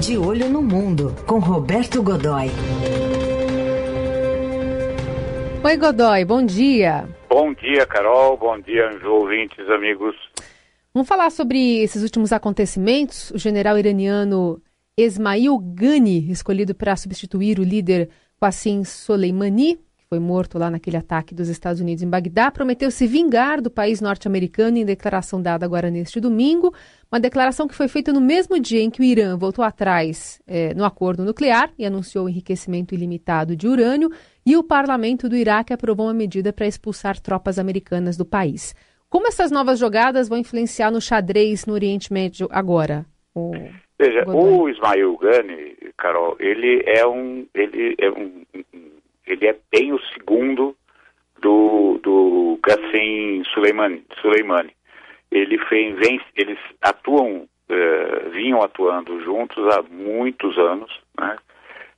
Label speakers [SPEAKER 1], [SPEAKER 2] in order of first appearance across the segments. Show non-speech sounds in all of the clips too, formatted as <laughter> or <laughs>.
[SPEAKER 1] De Olho no Mundo, com Roberto Godoy.
[SPEAKER 2] Oi, Godoy, bom dia.
[SPEAKER 3] Bom dia, Carol. Bom dia, ouvintes, amigos.
[SPEAKER 2] Vamos falar sobre esses últimos acontecimentos. O general iraniano Esmail Ghani, escolhido para substituir o líder Qassim Soleimani, foi morto lá naquele ataque dos Estados Unidos em Bagdá, prometeu se vingar do país norte-americano em declaração dada agora neste domingo. Uma declaração que foi feita no mesmo dia em que o Irã voltou atrás é, no acordo nuclear e anunciou o enriquecimento ilimitado de urânio, e o parlamento do Iraque aprovou uma medida para expulsar tropas americanas do país. Como essas novas jogadas vão influenciar no xadrez no Oriente Médio agora?
[SPEAKER 3] O... Veja, o Ismail Ghani, Carol, ele é um, ele é um, ele é bem o segundo do, do Qasem Soleimani. Soleimani. Ele vem, eles atuam, uh, vinham atuando juntos há muitos anos, né?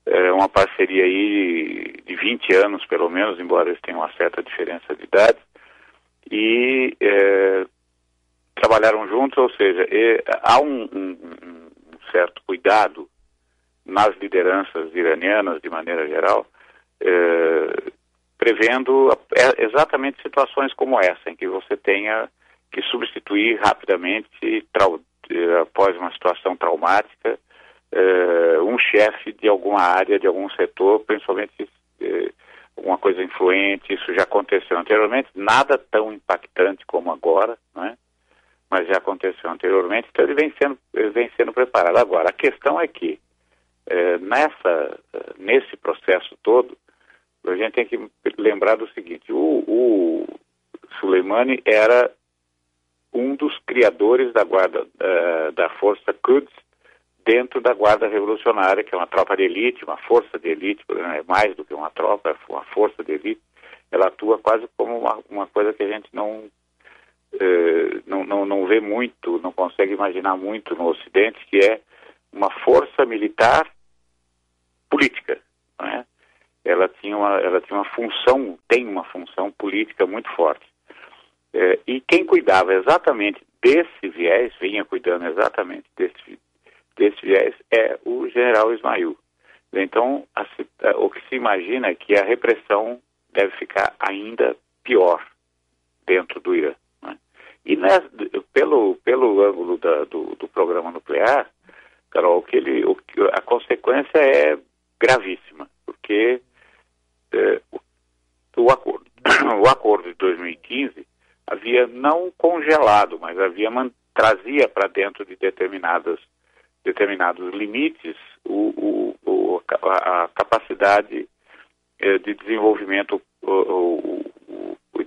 [SPEAKER 3] É uma parceria aí de 20 anos, pelo menos, embora eles tenham uma certa diferença de idade. E é, trabalharam juntos, ou seja, há um, um, um certo cuidado nas lideranças iranianas, de maneira geral, eh, prevendo é, exatamente situações como essa, em que você tenha que substituir rapidamente, eh, após uma situação traumática, eh, um chefe de alguma área, de algum setor, principalmente alguma coisa influente. Isso já aconteceu anteriormente, nada tão impactante como agora, né? mas já aconteceu anteriormente, então ele vem sendo, ele vem sendo preparado. Agora, a questão é que nessa, nesse processo todo, a gente tem que lembrar do seguinte: o, o era um dos criadores da guarda uh, da força Quds dentro da guarda revolucionária, que é uma tropa de elite, uma força de elite, é mais do que uma tropa, é uma força de elite. Ela atua quase como uma, uma coisa que a gente não, uh, não, não, não vê muito, não consegue imaginar muito no Ocidente, que é uma força militar política, não é? Ela tinha uma, ela tinha uma função, tem uma função política muito forte. É, e quem cuidava exatamente desse viés, vinha cuidando exatamente desse, desse viés, é o general Ismail. Então, a, o que se imagina é que a repressão deve ficar ainda pior dentro do Irã. Né? E pelo, pelo ângulo da, do, do, programa nuclear, Carol, que ele, o, a consequência é gravíssima, porque é, o acordo. O acordo de 2015 havia não congelado, mas havia trazia para dentro de determinadas determinados limites o, o, o a, capacidade eh, de desenvolvimento o,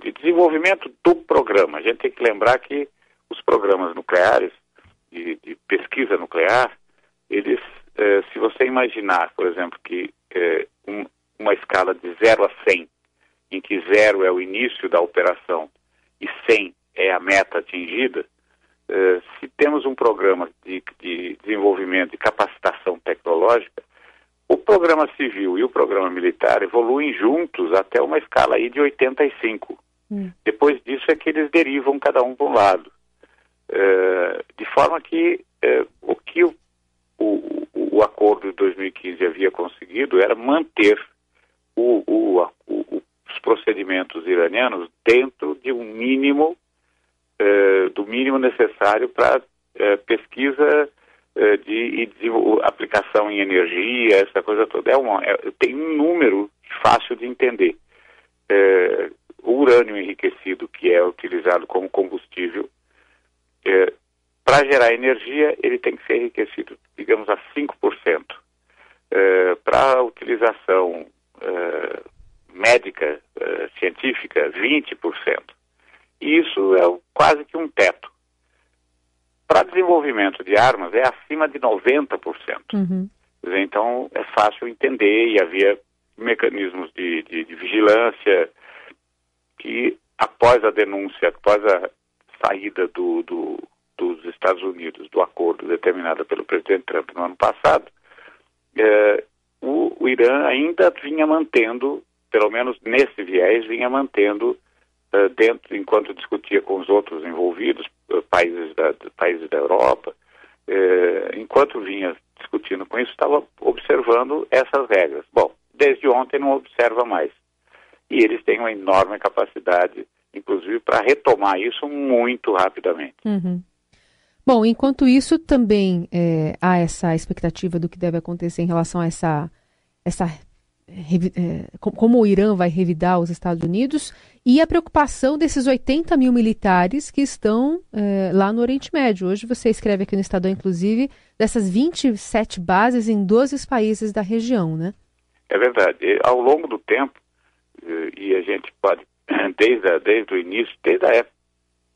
[SPEAKER 3] de desenvolvimento do programa. A gente tem que lembrar que os programas nucleares de, de pesquisa nuclear, eles, eh, se você imaginar, por exemplo, que eh, um, uma escala de 0 a 100, em que 0 é o início da operação e 100 é a meta atingida, eh, se temos um programa de, de desenvolvimento e capacitação tecnológica, o programa civil e o programa militar evoluem juntos até uma escala aí de 85. Hum. Depois disso é que eles derivam cada um para um lado. Uh, de forma que uh, o que o, o, o, acordo de 2015 havia conseguido era manter o, o, o, os procedimentos iranianos dentro de um mínimo, eh, do mínimo necessário para eh, pesquisa eh, de, de aplicação em energia, essa coisa toda. É uma, é, tem um número fácil de entender. o urânio enriquecido, que é utilizado como combustível, para gerar energia, ele tem que ser enriquecido, digamos, a 5%. para a utilização médica, científica, 20%. E isso é quase que um teto. Para desenvolvimento de armas é acima de 90%. Uhum. Então é fácil entender e havia mecanismos de, de, de vigilância que após a denúncia, após a saída do, do, dos Estados Unidos do acordo determinado pelo presidente Trump no ano passado, eh, o, o Irã ainda vinha mantendo, pelo menos nesse viés, vinha mantendo dentro, enquanto discutia com os outros envolvidos, uh, países, da, países da Europa, uh, enquanto vinha discutindo com isso estava observando essas regras. Bom, desde ontem não observa mais. E eles têm uma enorme capacidade, inclusive, para retomar isso muito rapidamente.
[SPEAKER 2] Uhum. Bom, enquanto isso, também é, há essa expectativa do que deve acontecer em relação a essa, essa como o Irã vai revidar os Estados Unidos e a preocupação desses 80 mil militares que estão é, lá no Oriente Médio. Hoje você escreve aqui no Estadão, inclusive, dessas 27 bases em 12 países da região, né?
[SPEAKER 3] É verdade. Ao longo do tempo, e a gente pode, <clears throat> desde, desde o início, desde a época,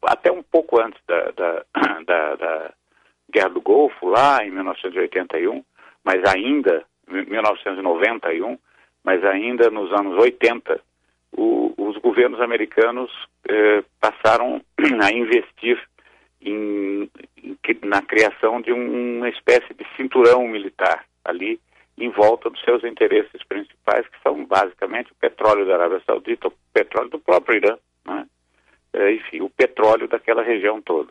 [SPEAKER 3] até um pouco antes da, da, <clears throat> da, da Guerra do Golfo, lá em 1981, mas ainda, 1991, mas ainda nos anos 80, o, os governos americanos eh, passaram <clears throat> a investir em, em, na criação de um, uma espécie de cinturão militar ali em volta dos seus interesses principais, que são basicamente o petróleo da Arábia Saudita, o petróleo do próprio Irã, né? é, enfim, o petróleo daquela região toda.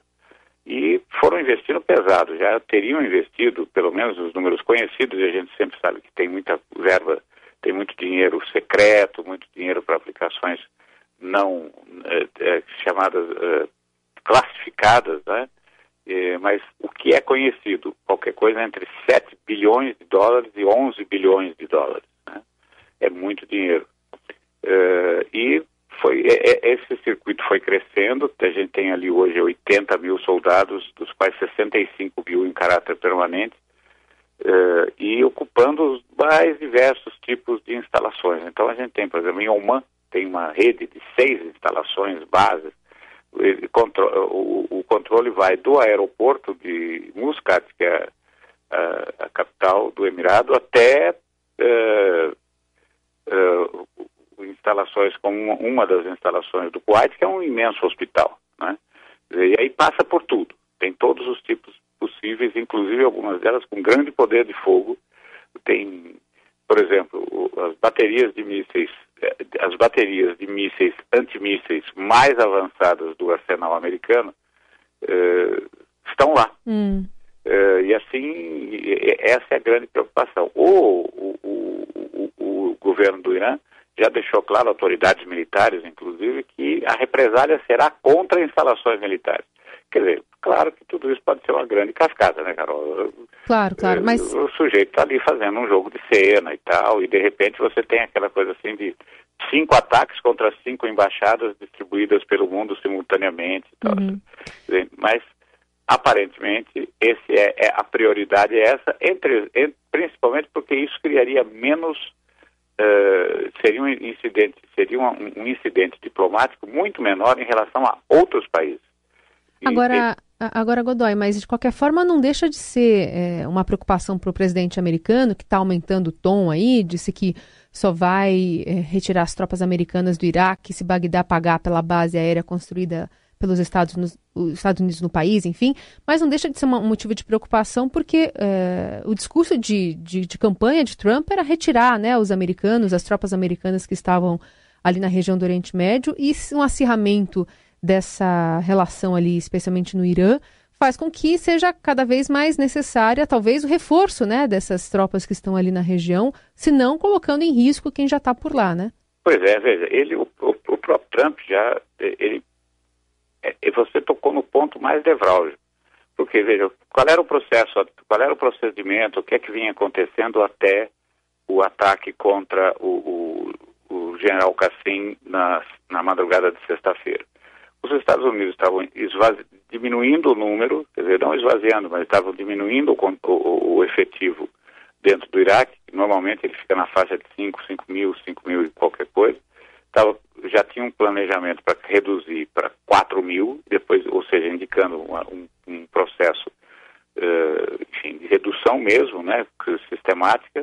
[SPEAKER 3] E foram investindo pesado, já teriam investido, pelo menos os números conhecidos, e a gente sempre sabe que tem muita verba tem muito dinheiro secreto, muito dinheiro para aplicações não é, é, chamadas é, classificadas, né? mas o que é conhecido, qualquer coisa entre 7 bilhões de dólares e 11 bilhões de dólares. Né? É muito dinheiro. e foi, esse circuito foi crescendo, a gente tem ali hoje 80 mil soldados, dos quais 65 mil em caráter permanente, uh, e ocupando os mais diversos tipos de instalações. Então a gente tem, por exemplo, em Oman, tem uma rede de seis instalações bases. O, o, controle vai do aeroporto de Muscat, que é a, a capital do Emirado, até uh, uh, instalações como uma das instalações do Kuwait, que é um imenso hospital. Né? E aí passa por tudo. Tem todos os tipos possíveis, inclusive algumas delas com grande poder de fogo. Tem, por exemplo, as baterias de mísseis, eh, as baterias de mísseis antimísseis mais avançadas do arsenal americano eh, estão lá. Hum. Eh, e assim, essa é a grande preocupação. O, o, o, o, governo do Irã já deixou claro, autoridades militares inclusive, que a represália será contra instalações militares. Quer dizer, claro que tudo isso pode ser uma grande cascata, né, Carol?
[SPEAKER 2] Claro, claro, mas...
[SPEAKER 3] O sujeito está ali fazendo um jogo de cena e tal, e de repente você tem aquela coisa assim de cinco ataques contra cinco embaixadas distribuídas pelo mundo simultaneamente e tal. Uhum. Mas, aparentemente, esse é, é, a prioridade é essa, entre, entre, principalmente porque isso criaria menos... Uh, seria um incidente seria um, um incidente diplomático muito menor em relação a outros países
[SPEAKER 2] Agora, agora, Godoy, mas de qualquer forma não deixa de ser é, uma preocupação para o presidente americano, que está aumentando o tom aí, disse que só vai é, retirar as tropas americanas do Iraque se Bagdá pagar pela base aérea construída pelos Estados, no, Estados Unidos no país, enfim, mas não deixa de ser uma, um motivo de preocupação porque é, o discurso de, de, de, campanha de Trump era retirar né, os americanos, as tropas americanas que estavam ali na região do Oriente Médio e um acirramento dessa relação ali, especialmente no Irã, faz com que seja cada vez mais necessária, talvez, o reforço né, dessas tropas que estão ali na região, se não colocando em risco quem já está por lá, né?
[SPEAKER 3] Pois é, veja, ele, o, o, o próprio Trump já, ele, é, você tocou no ponto mais nevrálgico, porque veja, qual era o processo, qual era o procedimento, o que é que vinha acontecendo até o ataque contra o, o, o general Cassim na, na madrugada de sexta-feira os Estados Unidos estavam diminuindo o número, quer dizer, não esvaziando, mas estavam diminuindo o, o, o, efetivo dentro do Iraque, normalmente ele fica na faixa de 5, 5 mil, 5 mil e qualquer coisa, Tava, já tinha um planejamento para reduzir para 4 mil, depois, ou seja, indicando uma, um, um, processo uh, enfim, de redução mesmo, né, sistemática.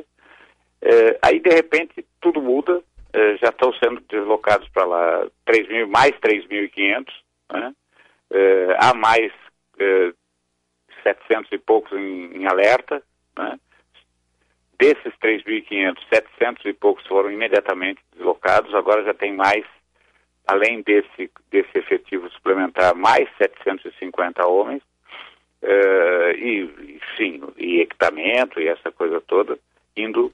[SPEAKER 3] Uh, aí, de repente, tudo muda, eh, já estão sendo deslocados para lá 3 mil, mais 3.500, né? Uh, há mais eh, 700 e poucos em, em alerta, né? Desses 3.500, 700 e poucos foram imediatamente deslocados, agora já tem mais, além desse, desse efetivo suplementar, mais 750 homens, uh, e, sim, e equipamento e essa coisa toda, indo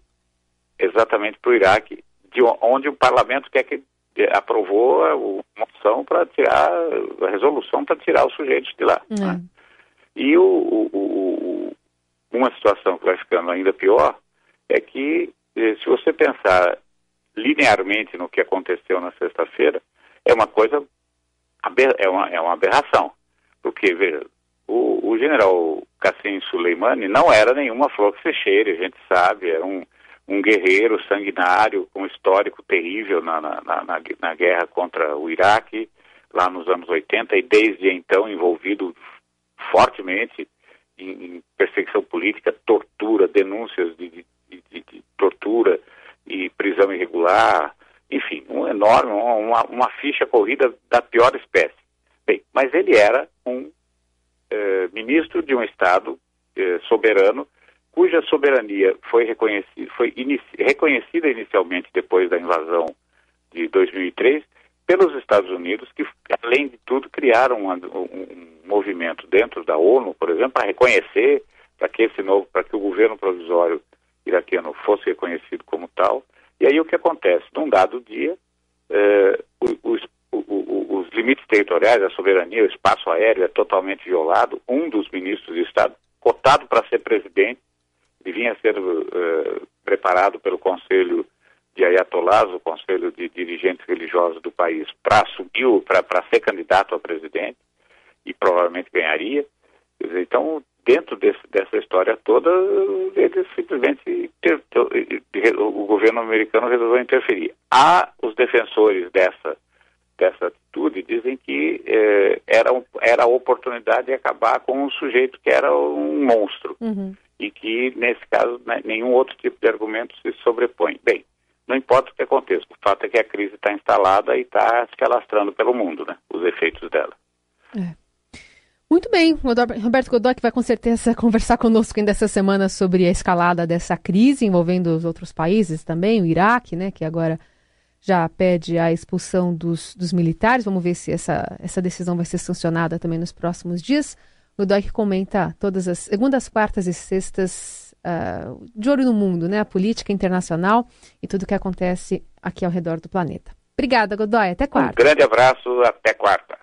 [SPEAKER 3] exatamente para o Iraque, de onde o parlamento quer que aprovou a moção para tirar, a resolução para tirar os sujeitos de lá. Né? E o, o, o, uma situação que vai ficando ainda pior é que, eh, se você pensar linearmente no que aconteceu na sexta-feira, é uma coisa, é uma, é uma aberração. Porque, veja, o, o general Qassim Soleimani não era nenhuma flor que se cheire, a gente sabe, era um, um guerreiro sanguinário com um histórico terrível na, na, na, na guerra contra o Iraque, lá nos anos 80, e desde então envolvido fortemente em, em perseguição política, tortura, denúncias de, de, de, de, tortura e prisão irregular, enfim, um enorme, uma, uma ficha corrida da pior espécie. Bem, mas ele era um eh, ministro de um Estado eh, soberano, soberania foi, reconhecida, foi inici reconhecida inicialmente depois da invasão de 2003 pelos Estados Unidos, que, além de tudo, criaram um, um movimento dentro da ONU, por exemplo, para reconhecer, para que esse novo, para que o governo provisório iraquiano fosse reconhecido como tal. E aí o que acontece? Num dado dia, eh, os, os, limites territoriais, a soberania, o espaço aéreo é totalmente violado. Um dos ministros de Estado, cotado para ser presidente, vinha ser eh, preparado pelo Conselho de ayatollahs, o conselho de dirigentes religiosos do país, para assumir, para ser candidato a presidente, e provavelmente ganharia. Então, dentro desse, dessa história toda, ele simplesmente, ter, ter, o governo americano resolveu interferir. Há os defensores dessa, dessa atitude, dizem que eh, era, era a oportunidade de acabar com um sujeito que era um monstro. Uhum. E que, nesse caso, né, nenhum outro tipo de argumento se sobrepõe. Bem, não importa o que aconteça, o fato é que a crise está instalada e está se alastrando pelo mundo, né? Os efeitos dela.
[SPEAKER 2] É. Muito bem, Roberto Godoy que vai com certeza <laughs> conversar conosco ainda essa semana sobre a escalada dessa crise envolvendo os outros países também, o Iraque, né, que agora já pede a expulsão dos, dos militares. Vamos ver se essa, essa decisão vai ser sancionada também nos próximos dias. Godoy que comenta todas as segundas, quartas e sextas uh, de olho no mundo, né? A política internacional e tudo o que acontece aqui ao redor do planeta. Obrigada, Godoy. Até quarta.
[SPEAKER 3] Um grande abraço. Até quarta.